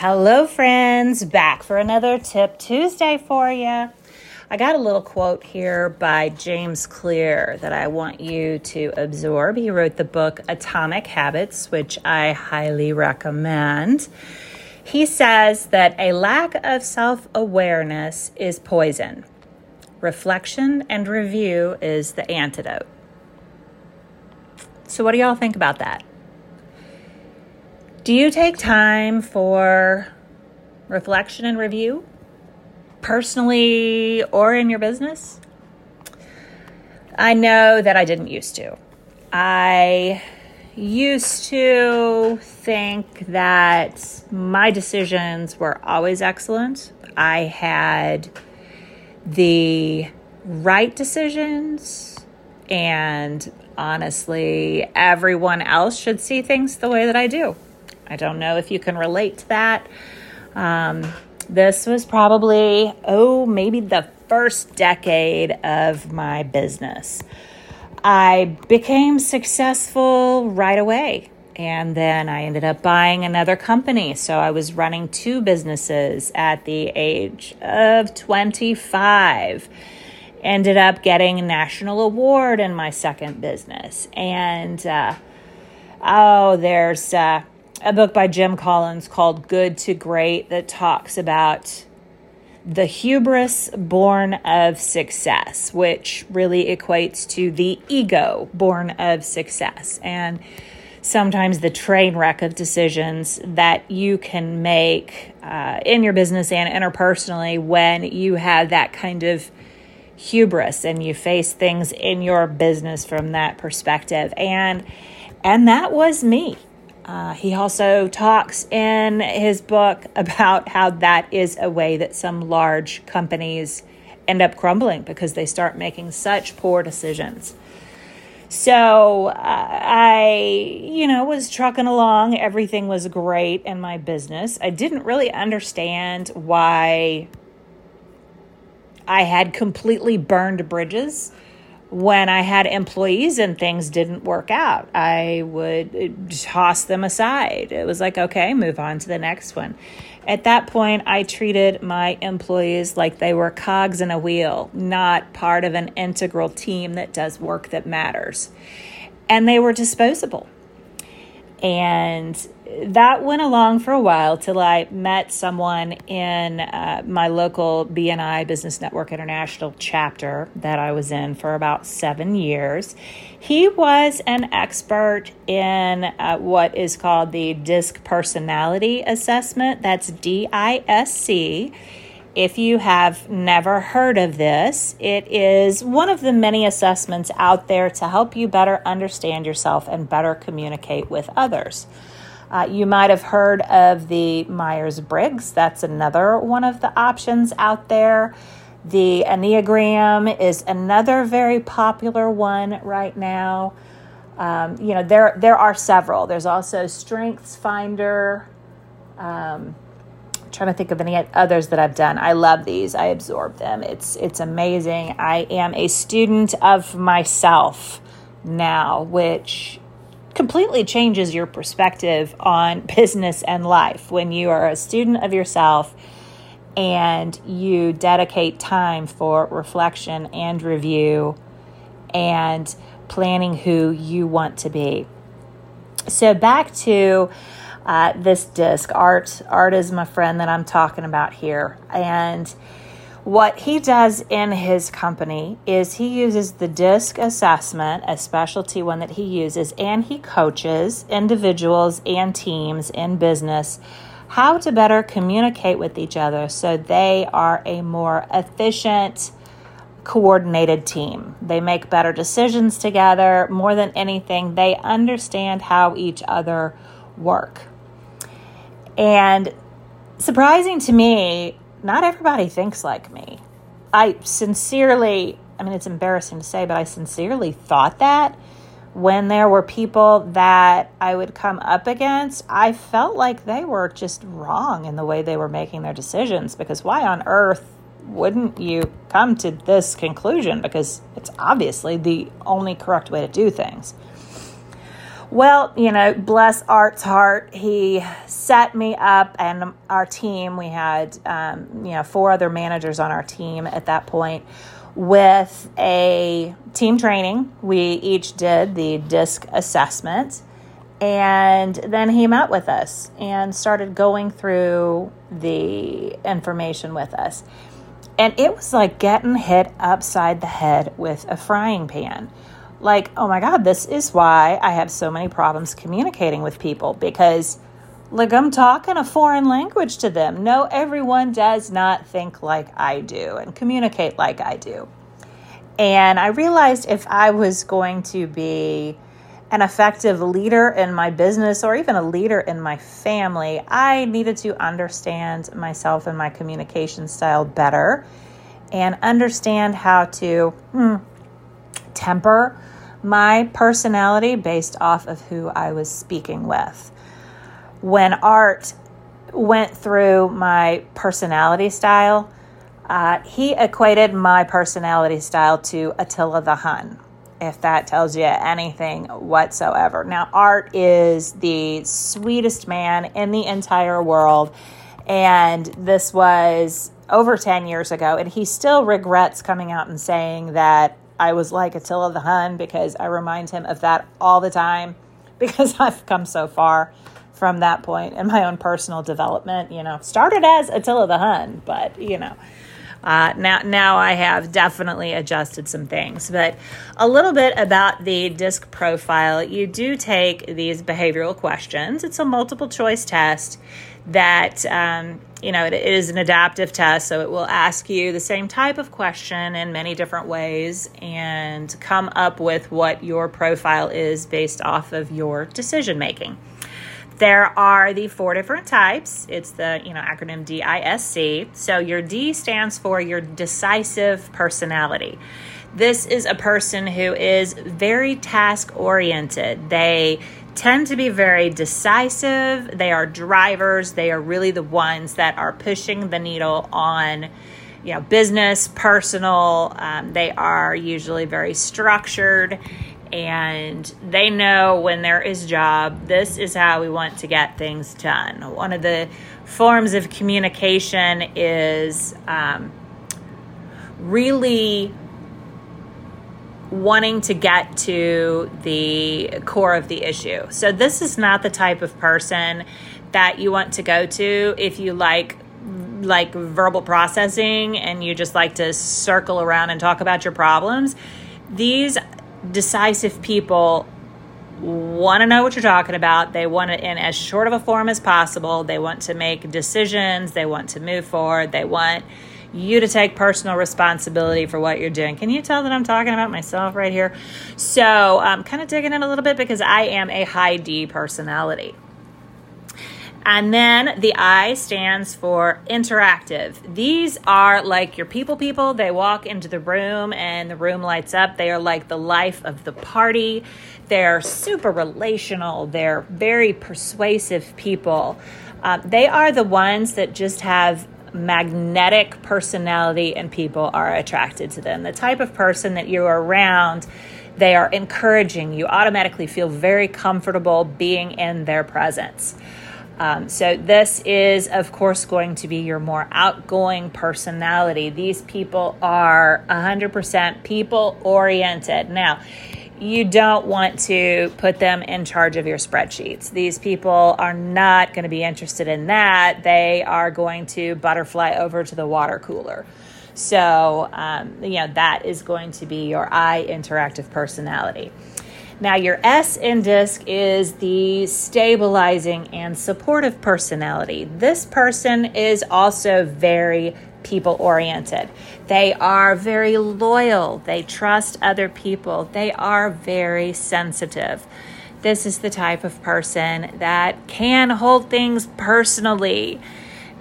Hello, friends. Back for another Tip Tuesday for you. I got a little quote here by James Clear that I want you to absorb. He wrote the book Atomic Habits, which I highly recommend. He says that a lack of self awareness is poison, reflection and review is the antidote. So, what do y'all think about that? Do you take time for reflection and review, personally or in your business? I know that I didn't used to. I used to think that my decisions were always excellent. I had the right decisions, and honestly, everyone else should see things the way that I do. I don't know if you can relate to that. Um, this was probably, oh, maybe the first decade of my business. I became successful right away. And then I ended up buying another company. So I was running two businesses at the age of 25. Ended up getting a national award in my second business. And, uh, oh, there's, uh, a book by Jim Collins called Good to Great that talks about the hubris born of success, which really equates to the ego born of success. And sometimes the train wreck of decisions that you can make uh, in your business and interpersonally when you have that kind of hubris and you face things in your business from that perspective. And and that was me. Uh, he also talks in his book about how that is a way that some large companies end up crumbling because they start making such poor decisions. So uh, I, you know, was trucking along. Everything was great in my business. I didn't really understand why I had completely burned bridges when I had employees and things didn't work out, I would uh, toss them aside. It was like, okay, move on to the next one. At that point, I treated my employees like they were cogs in a wheel, not part of an integral team that does work that matters. And they were disposable. And that went along for a while till I met someone in uh, my local BNI Business Network International chapter that I was in for about seven years. He was an expert in uh, what is called the DISC Personality Assessment. That's D I S C. If you have never heard of this, it is one of the many assessments out there to help you better understand yourself and better communicate with others. Uh, you might have heard of the Myers Briggs, that's another one of the options out there. The Enneagram is another very popular one right now. Um, you know, there, there are several. There's also Strengths Finder. Um, trying to think of any others that I've done. I love these. I absorb them. It's it's amazing. I am a student of myself now, which completely changes your perspective on business and life when you are a student of yourself and you dedicate time for reflection and review and planning who you want to be. So back to uh, this disc. Art, Art is my friend that I'm talking about here, and what he does in his company is he uses the DISC assessment, a specialty one that he uses, and he coaches individuals and teams in business how to better communicate with each other so they are a more efficient, coordinated team. They make better decisions together. More than anything, they understand how each other work. And surprising to me, not everybody thinks like me. I sincerely, I mean, it's embarrassing to say, but I sincerely thought that when there were people that I would come up against, I felt like they were just wrong in the way they were making their decisions because why on earth wouldn't you come to this conclusion? Because it's obviously the only correct way to do things. Well, you know, bless Art's heart, he set me up and our team. We had, um, you know, four other managers on our team at that point with a team training. We each did the disc assessment. And then he met with us and started going through the information with us. And it was like getting hit upside the head with a frying pan like, oh my God, this is why I have so many problems communicating with people because, like, I'm talking a foreign language to them. No, everyone does not think like I do and communicate like I do. And I realized if I was going to be an effective leader in my business or even a leader in my family, I needed to understand myself and my communication style better and understand how to hmm, temper my personality based off of who I was speaking with. When Art went through my personality style, uh, he equated my personality style to Attila the Hun, if that tells you anything whatsoever. Now, Art is the sweetest man in the entire world, and this was over 10 years ago, and he still regrets coming out and saying that I was like Attila the Hun because I remind him of that all the time because I've come so far from that point in my own personal development. You know, started as Attila the Hun, but you know. Uh, now, now I have definitely adjusted some things, but a little bit about the disc profile. You do take these behavioral questions. It's a multiple choice test that um, you know, it is an adaptive test, so it will ask you the same type of question in many different ways and come up with what your profile is based off of your decision making. There are the four different types. It's the, you know, acronym DISC. So your D stands for your decisive personality. This is a person who is very task oriented. They tend to be very decisive. They are drivers. They are really the ones that are pushing the needle on, you know, business, personal. Um, they are usually very structured and they know when there is job this is how we want to get things done one of the forms of communication is um, really wanting to get to the core of the issue. So this is not the type of person that you want to go to if you like like verbal processing and you just like to circle around and talk about your problems. These decisive people want to know what you're talking about. They want it in as short of a form as possible. They want to make decisions. They want to move forward. They want you to take personal responsibility for what you're doing. Can you tell that I'm talking about myself right here? So I'm kind of digging in a little bit because I am a high D personality. And then the I stands for interactive. These are like your people people. They walk into the room and the room lights up. They are like the life of the party. They're super relational. They're very persuasive people. Uh, they are the ones that just have magnetic personality and people are attracted to them. The type of person that you're around, they are encouraging. You automatically feel very comfortable being in their presence. Um, so, this is, of course, going to be your more outgoing personality. These people are 100% people oriented. Now, you don't want to put them in charge of your spreadsheets. These people are not going to be interested in that. They are going to butterfly over to the water cooler. So, um, you know, that is going to be your I interactive personality. Now, your S in DISC is the stabilizing and supportive personality. This person is also very people oriented. They are very loyal. They trust other people. They are very sensitive. this is the type of person that can hold things personally.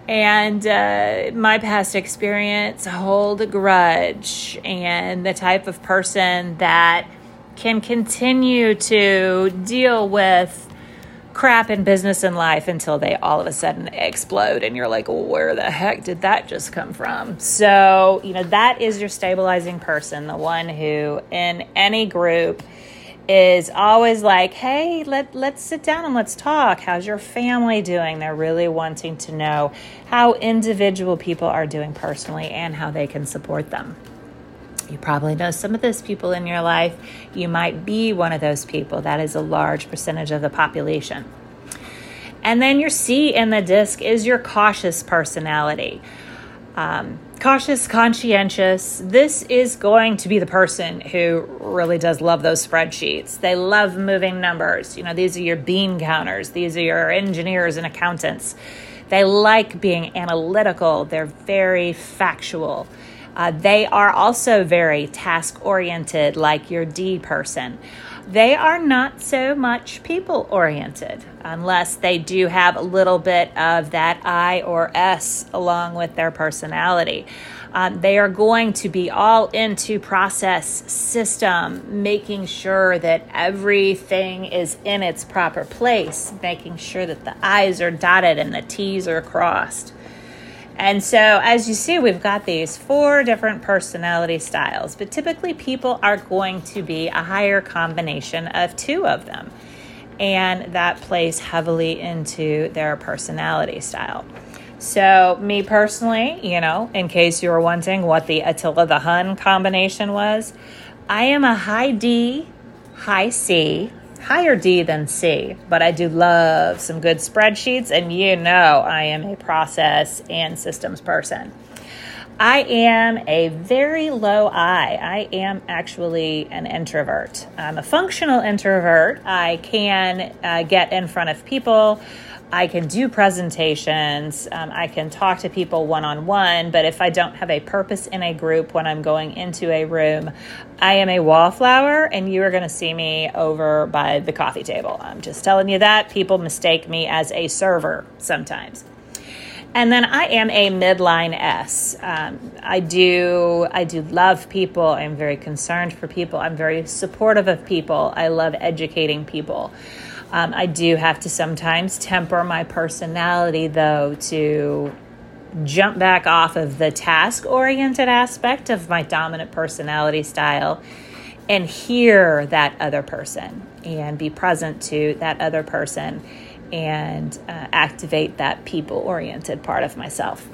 And uh, my past experience hold a grudge, and the type of person that can continue to deal with crap in business and life until they all of a sudden explode and you're like, well, where the heck did that just come from? So, you know, that is your stabilizing person, the one who in any group is always like, hey, let, let's sit down and let's talk. How's your family doing? They're really wanting to know how individual people are doing personally and how they can support them. You probably know some of those people in your life. You might be one of those people. That is a large percentage of the population. And then your C in the disc is your cautious personality. Um, cautious, conscientious. This is going to be the person who really does love those spreadsheets. They love moving numbers. You know, these are your bean counters, these are your engineers and accountants. They like being analytical, they're very factual. Uh, they are also very task oriented, like your D person. They are not so much people oriented, unless they do have a little bit of that I or S along with their personality. Um, they are going to be all into process system, making sure that everything is in its proper place, making sure that the I's are dotted and the T's are crossed. And so, as you see, we've got these four different personality styles, but typically people are going to be a higher combination of two of them. And that plays heavily into their personality style. So, me personally, you know, in case you were wondering what the Attila the Hun combination was, I am a high D, high C, higher D than C, but I do love some good spreadsheets, and you know I am a process and systems person. I am a very low I. I am actually an introvert. I'm a functional introvert. I can uh, get in front of people. I can do presentations, um, I can talk to people one on one, but if I don't have a purpose in a group when I'm going into a room, I am a wallflower and you are going to see me over by the coffee table. I'm just telling you that. People mistake me as a server sometimes. And then I am a midline S. Um, I do I do love people. I'm very concerned for people. I'm very supportive of people. I love educating people. Um, I do have to sometimes temper my personality, though, to jump back off of the task oriented aspect of my dominant personality style and hear that other person and be present to that other person and uh, activate that people oriented part of myself.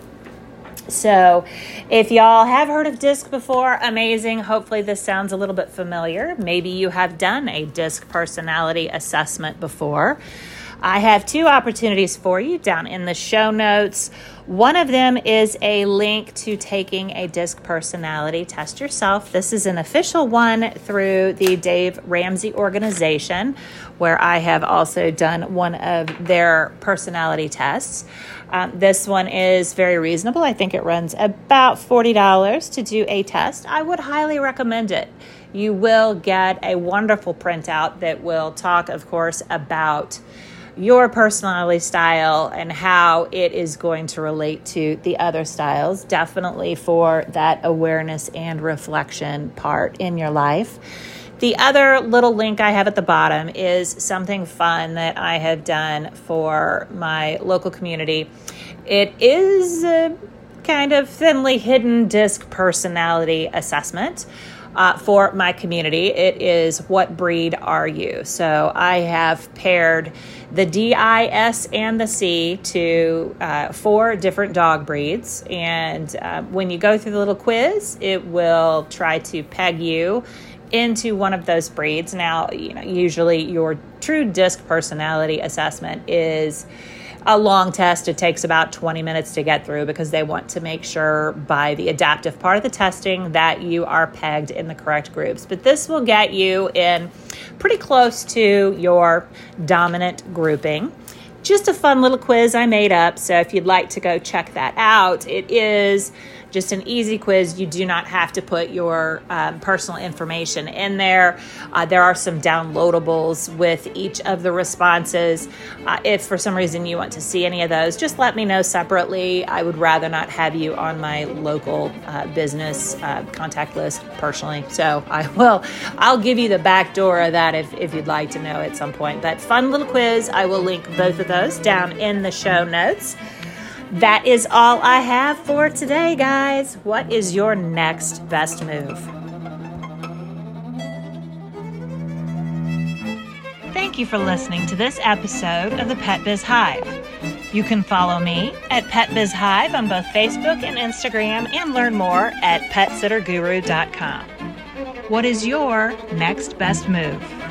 So, if y'all have heard of DISC before, amazing. Hopefully, this sounds a little bit familiar. Maybe you have done a DISC personality assessment before. I have two opportunities for you down in the show notes. One of them is a link to taking a DISC personality test yourself. This is an official one through the Dave Ramsey organization, where I have also done one of their personality tests. Um, this one is very reasonable. I think it runs about $40 to do a test. I would highly recommend it. You will get a wonderful printout that will talk, of course, about your personality style and how it is going to relate to the other styles, definitely for that awareness and reflection part in your life. The other little link I have at the bottom is something fun that I have done for my local community. It is a kind of thinly hidden disc personality assessment. Uh, for my community, it is what breed are you? So I have paired the D, I, S, and the C to uh, four different dog breeds. And uh, when you go through the little quiz, it will try to peg you into one of those breeds. Now, you know, usually your true disc personality assessment is a long test. It takes about 20 minutes to get through because they want to make sure by the adaptive part of the testing that you are pegged in the correct groups. But this will get you in pretty close to your dominant grouping just a fun little quiz I made up. So if you'd like to go check that out, it is just an easy quiz. You do not have to put your um, personal information in there. Uh, there are some downloadables with each of the responses. Uh, if for some reason you want to see any of those, just let me know separately. I would rather not have you on my local uh, business uh, contact list personally. So I will, I'll give you the back door of that if, if you'd like to know at some point. But fun little quiz. I will link both of those down in the show notes. That is all I have for today, guys. What is your next best move? Thank you for listening to this episode of the Pet Biz Hive. You can follow me at Pet Biz Hive on both Facebook and Instagram and learn more at petsitterguru.com. What is your next best move?